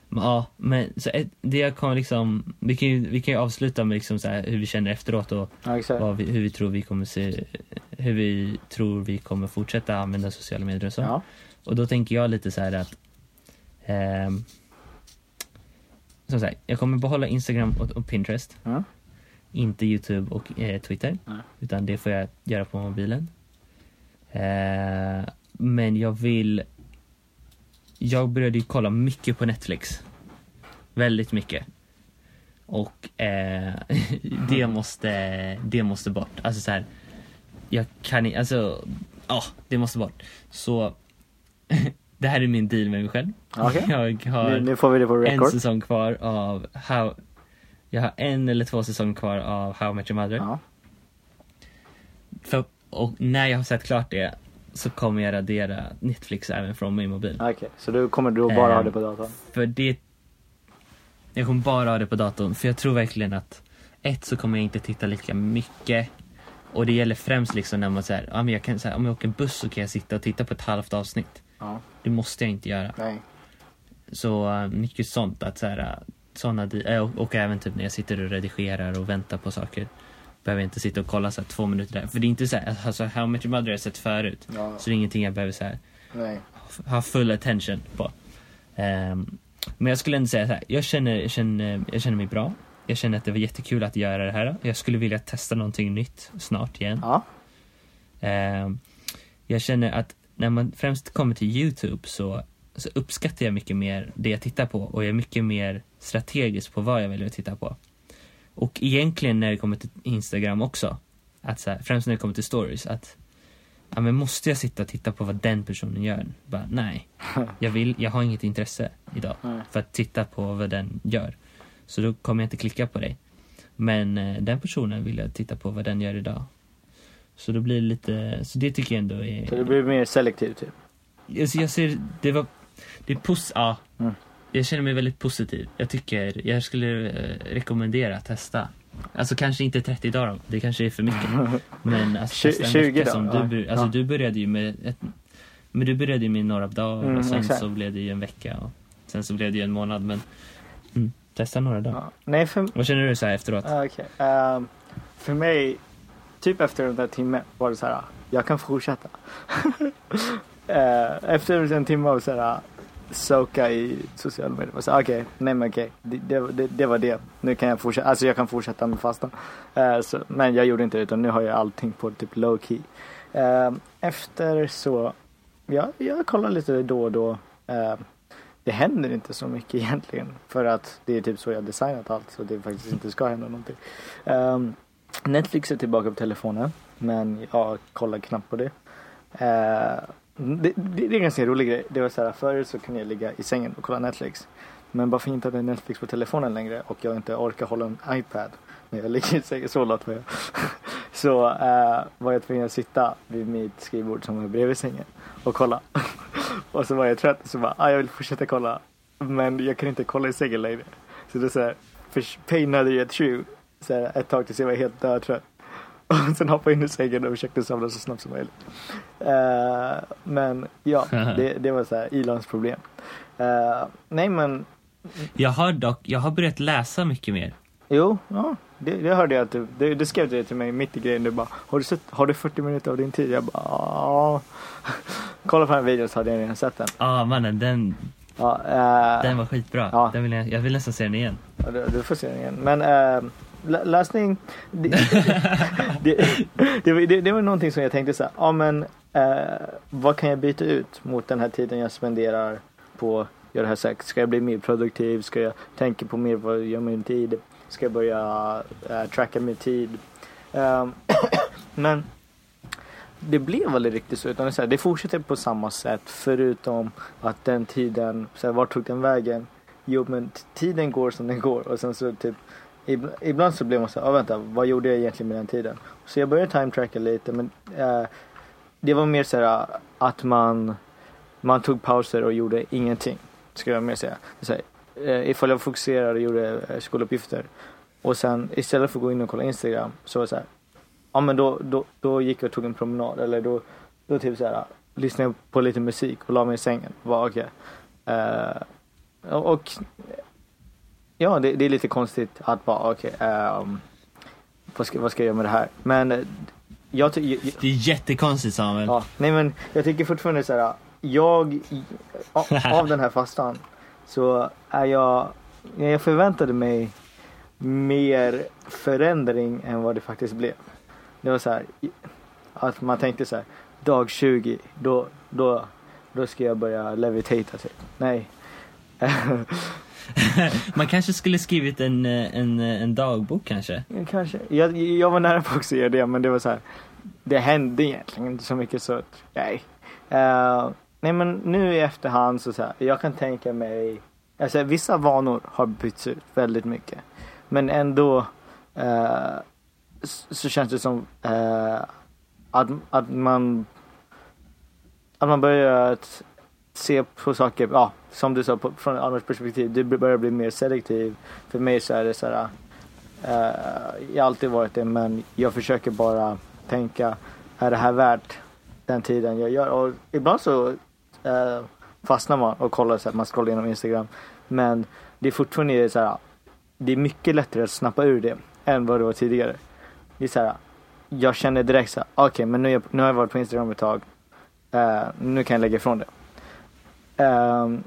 [SPEAKER 1] Men, ja, men så ett, det jag kommer liksom, vi kan ju, vi kan ju avsluta med liksom så hur vi känner efteråt och
[SPEAKER 2] Ja,
[SPEAKER 1] vi, hur vi tror vi kommer se, hur vi tror vi kommer fortsätta använda sociala medier och så.
[SPEAKER 2] Ja.
[SPEAKER 1] Och då tänker jag lite så här att ehm, som sagt, jag kommer behålla Instagram och, och Pinterest.
[SPEAKER 2] Ja.
[SPEAKER 1] Inte Youtube och eh, Twitter.
[SPEAKER 2] Nej.
[SPEAKER 1] Utan det får jag göra på mobilen. Eh, men jag vill... Jag började ju kolla mycket på Netflix. Väldigt mycket. Och eh, det, måste, det måste bort. Alltså så här, jag kan inte, alltså, ja, det måste bort. Så det här är min deal med mig själv.
[SPEAKER 2] Okej.
[SPEAKER 1] Jag har
[SPEAKER 2] Nu, nu får vi det på
[SPEAKER 1] en säsong kvar av How... Jag har en eller två säsonger kvar av How I Met Your Mother.
[SPEAKER 2] Ja.
[SPEAKER 1] För, och när jag har sett klart det så kommer jag radera Netflix även från min mobil.
[SPEAKER 2] Okej, så du kommer du bara ha
[SPEAKER 1] Ehm,
[SPEAKER 2] det på datorn?
[SPEAKER 1] För det... Jag kommer bara ha det på datorn, för jag tror verkligen att ett så kommer jag inte titta lika mycket. Och det gäller främst liksom när man säger, ja men jag kan säga, om jag åker buss så kan jag sitta och titta på ett halvt avsnitt.
[SPEAKER 2] Ja.
[SPEAKER 1] Det måste jag inte göra.
[SPEAKER 2] Nej.
[SPEAKER 1] Så uh, mycket sånt att så här, såna, di- äh, och, och även typ när jag sitter och redigerar och väntar på saker. Behöver jag inte sitta och kolla så här, två minuter där. För det är inte så här, alltså How Your Mother har jag sett förut.
[SPEAKER 2] Ja.
[SPEAKER 1] Så det är ingenting jag behöver så här, ha full attention på. Ehm, men jag skulle ändå säga så här, jag känner, jag, känner, jag känner mig bra. Jag känner att det var jättekul att göra det här. Jag skulle vilja testa någonting nytt snart igen.
[SPEAKER 2] Ja.
[SPEAKER 1] Ehm, jag känner att när man främst kommer till Youtube så, så uppskattar jag mycket mer det jag tittar på och jag är mycket mer strategisk på vad jag väljer att titta på. Och egentligen när det kommer till Instagram också, att så här, främst när det kommer till stories, att ja, men måste jag sitta och titta på vad den personen gör? Bara, nej, jag, vill, jag har inget intresse idag för att titta på vad den gör. Så då kommer jag inte klicka på dig. Men eh, den personen vill jag titta på vad den gör idag. Så då blir det lite, så det tycker jag ändå är...
[SPEAKER 2] Så det blir mer selektivt typ?
[SPEAKER 1] Alltså jag ser, det var, det är pos, ja.
[SPEAKER 2] Mm.
[SPEAKER 1] Jag känner mig väldigt positiv. Jag tycker, jag skulle eh, rekommendera att testa. Alltså kanske inte 30 dagar, det kanske är för mycket. Men alltså testa en
[SPEAKER 2] 20
[SPEAKER 1] vecka som
[SPEAKER 2] ja.
[SPEAKER 1] du, bör- alltså
[SPEAKER 2] Ja.
[SPEAKER 1] du började ju med ett, men du började ju med några dagar
[SPEAKER 2] Mm,
[SPEAKER 1] och sen
[SPEAKER 2] exakt.
[SPEAKER 1] så blev det ju en vecka och sen så blev det ju en månad men mm, testa några dagar.
[SPEAKER 2] Ja. Nej, för,
[SPEAKER 1] Vad känner du så här efteråt?
[SPEAKER 2] Ah, Okej. Ehm, för mig, typ efter den där timmen var det så här, jag kan fortsätta. Eh, efter en timme av så här, soka i sociala medier. Okej, okay, Okej, nej men okej. Det, det, det, det var det. Nu kan jag fortsätta, alltså jag kan fortsätta med fastan. Uh, eh, så, men jag gjorde inte det utan nu har jag allting på typ low key. Uh, efter så, ja, jag kollar lite då och då. Uh, det händer inte så mycket egentligen. För att det är typ så jag designat allt. Så det faktiskt inte ska hända någonting. Ehm, Netflix är tillbaka på telefonen. Men jag kollar knappt på det. Eh, mm, det, det, det är en ganska rolig grej. Det var så här, förut så kunde jag ligga i sängen och kolla Netflix. Men bara för att jag inte hade Netflix på telefonen längre och jag inte orkar hålla en iPad när jag ligger i sängen, så låt var jag. så eh, var jag tvungen att sitta vid mitt skrivbord som var bredvid sängen och kolla. och så var jag trött så bara, ah, jag vill fortsätta kolla. Men jag kan inte kolla i sängen längre. Så det är så här, för another yet true. Så här, ett tag tills jag var helt dötrött. Och sen hoppade jag in i sängen och försökte somna så snabbt som möjligt. Eh, men ja, det, det var så här Ilons problem. Eh, nej men,
[SPEAKER 1] Jag har dock, jag har börjat läsa mycket mer.
[SPEAKER 2] jo, ja, det, det hörde jag att du, det, det skrev du till mig mitt i grejen. Du bara, har du, sett, har du 40 minuter av din tid? Jag bara, ja. Kolla på den här videon så hade jag redan sett den.
[SPEAKER 1] Ja ah, mannen, den,
[SPEAKER 2] Ja, eh,
[SPEAKER 1] den var skitbra.
[SPEAKER 2] Ja.
[SPEAKER 1] Den vill jag, jag vill nästan se den igen.
[SPEAKER 2] Ja, du, du får se den igen. Men lä- läsning. Det, det, det, det, det var någonting som jag tänkte så här. Ja men äh, vad kan jag byta ut mot den här tiden jag spenderar på att göra det här sex? Ska jag bli mer produktiv? Ska jag tänka på mer vad jag gör med min tid? Ska jag börja äh, tracka min tid? Ehm, men det blev aldrig riktigt så. Utan det, så här, det fortsätter på samma sätt förutom att den tiden, så här, vart tog den vägen? Jo men tiden går som den går och sen så typ Ibland så blir man så här, ah, vänta vad gjorde jag egentligen med den tiden? Så jag började time tracka lite men eh, Det var mer så här eh, att man Man tog pauser och gjorde ingenting Skulle jag mer säga. Så här, eh, Ifall jag fokuserade och gjorde eh, skoluppgifter Och sen istället för att gå in och kolla Instagram så var det så här Ja men då, då, då gick jag och tog en promenad. Eller då Då typ så här eh, Lyssnade jag på lite musik och la mig i sängen. Bara okej. Eh, och och Ja, det, det är lite konstigt att bara okej, ehm, vad, ska, vad ska jag göra med det här? Men eh, jag tycker,
[SPEAKER 1] Det är jättekonstigt Samuel.
[SPEAKER 2] ja, nej men jag tycker fortfarande så här. Jag, av den här fastan så är jag, jag förväntade mig mer förändring än vad det faktiskt blev. Det var så här, i- att man tänkte så här, dag 20, då, då, då ska jag börja levitata typ. Nej.
[SPEAKER 1] Man kanske skulle skrivit en, eh, en, eh, en dagbok kanske.
[SPEAKER 2] Ja, Kanske. Jag, jag var nära på också att göra det men det var så här. Det hände egentligen inte så mycket så att, nej. Uh, nej men nu i efterhand så, så här, jag kan tänka mig, alltså vissa vanor har bytts ut väldigt mycket. Men ändå uh, så känns det som uh, att, att man att man börjar att se på saker, ja som du sa på, från ett perspektiv, du börjar bli mer selektiv. För mig så är det så här uh, jag har alltid varit det men jag försöker bara tänka, är det här värt den tiden jag gör? Och ibland så uh, fastnar man och kollar så här, man scrollar igenom Instagram. Men det är fortfarande så här, det är mycket lättare att snappa ur det än vad det var tidigare. Det är så här, jag känner direkt så okej, okej men nu, nu har jag varit på Instagram ett tag. uh, nu kan jag lägga ifrån det. Ehm,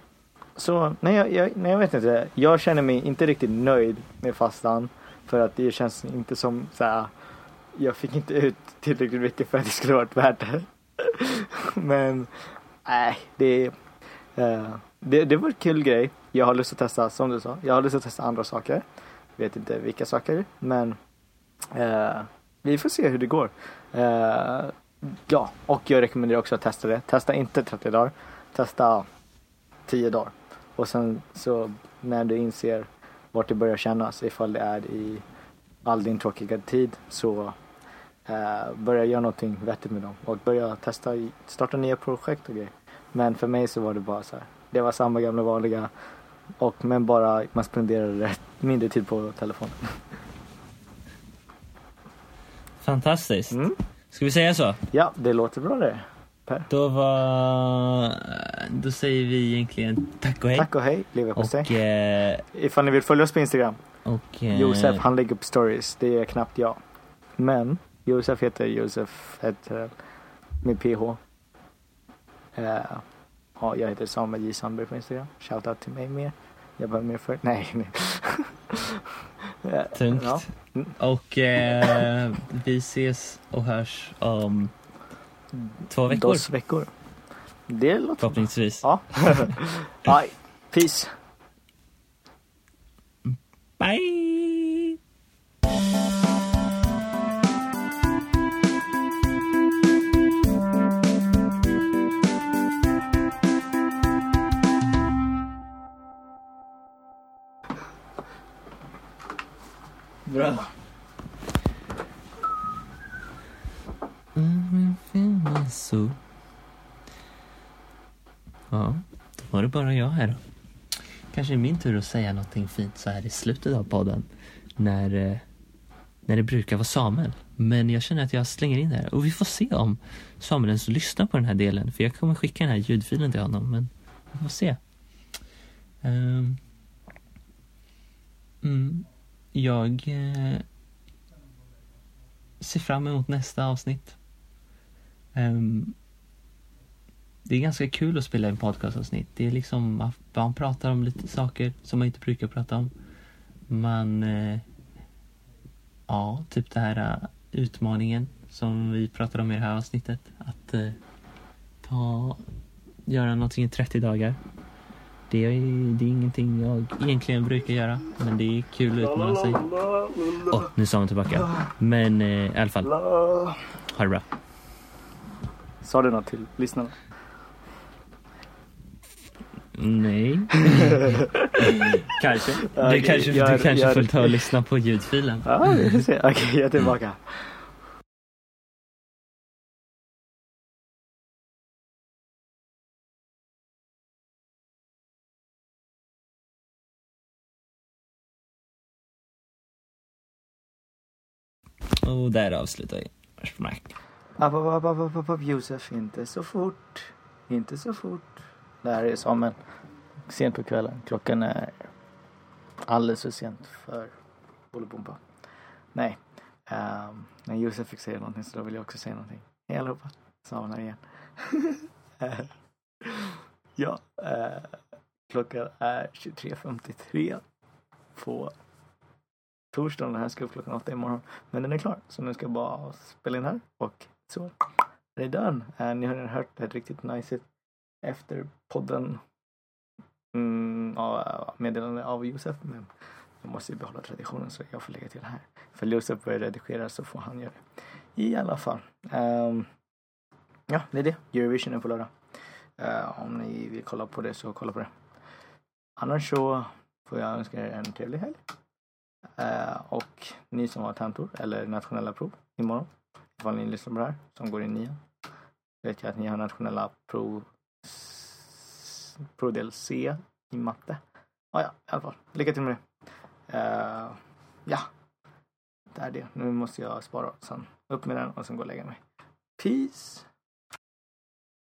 [SPEAKER 2] så nej jag, jag, nej, jag vet inte. Jag känner mig inte riktigt nöjd med fastan. För att det känns inte som så här. Jag fick inte ut tillräckligt mycket för att det skulle varit värt det. Men nej, det, uh, det, det var en kul grej. Jag har lust att testa, som du sa, jag har lust att testa andra saker. Vet inte vilka saker, men eh, vi får se hur det går. Uh, ja, och jag rekommenderar också att testa det. Testa inte 30 dagar, testa 10 dagar. Och sen så när du inser vart det börjar kännas, ifall det är i all din tråkiga tid, så eh, börja göra någonting vettigt med dem och börja testa, starta nya projekt och grejer. Men för mig så var det bara så här, det var samma gamla vanliga och men bara man spenderade mindre tid på telefonen.
[SPEAKER 1] Fantastiskt.
[SPEAKER 2] Mm.
[SPEAKER 1] Ska vi säga så?
[SPEAKER 2] Ja, det låter bra det. Per.
[SPEAKER 1] Då var... Då säger vi egentligen tack och hej.
[SPEAKER 2] Tack och hej, leverpastej.
[SPEAKER 1] Och... Eh,
[SPEAKER 2] Ifall ni vill följa oss på Instagram,
[SPEAKER 1] och eh,
[SPEAKER 2] Josef han lägger upp stories, det är knappt jag. Men Josef heter Josef heter med PH. Eh, ja, jag heter Samuel J Sandberg på Instagram. Shoutout till mig mer. Jag behöver mer för... Nej, nej. Eh,
[SPEAKER 1] Tungt.
[SPEAKER 2] Ja.
[SPEAKER 1] Och eh, vi ses och hörs om två veckor.
[SPEAKER 2] Dos veckor. Det låter.
[SPEAKER 1] Förhoppningsvis.
[SPEAKER 2] Ja. ja. Peace.
[SPEAKER 1] Bye! Bra. Mm, så. Ja, då var det bara jag här då. Kanske är min tur att säga någonting fint så här i slutet av podden. När, eh, när det brukar vara Samuel. Men jag känner att jag slänger in det här. Och vi får se om Samuel ens lyssnar på den här delen. För jag kommer skicka den här ljudfilen till honom. Men vi får se. Um, mm, jag eh, ser fram emot nästa avsnitt. Um, det är ganska kul att spela in podcastavsnitt. Det är liksom, att man pratar om lite saker som man inte brukar prata om. Man, eh, ja, typ det här uh, utmaningen som vi pratar om i det här avsnittet. Att eh, ta, göra någonting i 30 dagar. Det är, det är ingenting jag egentligen brukar göra, men det är kul att utmana sig. Åh, nu sa hon tillbaka. Men eh, i alla fall, ha det bra.
[SPEAKER 2] Sa du något till lyssnarna?
[SPEAKER 1] Nej. kanske. Du
[SPEAKER 2] Okej,
[SPEAKER 1] kanske, du kanske får ta och lyssna på ljudfilen.
[SPEAKER 2] Ja, se. Okej, jag är tillbaka.
[SPEAKER 1] Och där avslutar vi. Smack.
[SPEAKER 2] App, app, app, app, app, Josef, inte så fort. Inte så fort. Det här är Samuel. Sent på kvällen. Klockan är alldeles för sent för Bolibompa. Nej. Um, när Josef fick säga någonting så då vill jag också säga någonting. Hej allihopa. Samuel här igen. Eh, ja. uh, klockan är 23.53 på torsdagen. Den här ska upp klockan åtta imorgon. Men den är klar. Så nu ska jag bara spela in här. Och så är det. Eh, äh, ni har redan hört ett riktigt nice efter podden mm, meddelande av Josef. Men jag måste ju behålla traditionen så jag får lägga till här. För Josef börjar redigera så får han göra det. I alla fall. Um, ja, det är det. Eurovision är på lördag. Uh, om ni vill kolla på det så kolla på det. Annars så får jag önska er en trevlig helg. Uh, och ni som har tentor eller nationella prov imorgon. Ifall ni lyssnar på det här som går i nian. Vet jag att ni har nationella prov provdel C i matte. Ah, ja, i alla fall. Lycka till med det. Uh, ja, det är det. Nu måste jag spara sen. Upp med den och sen gå och lägga mig. Peace!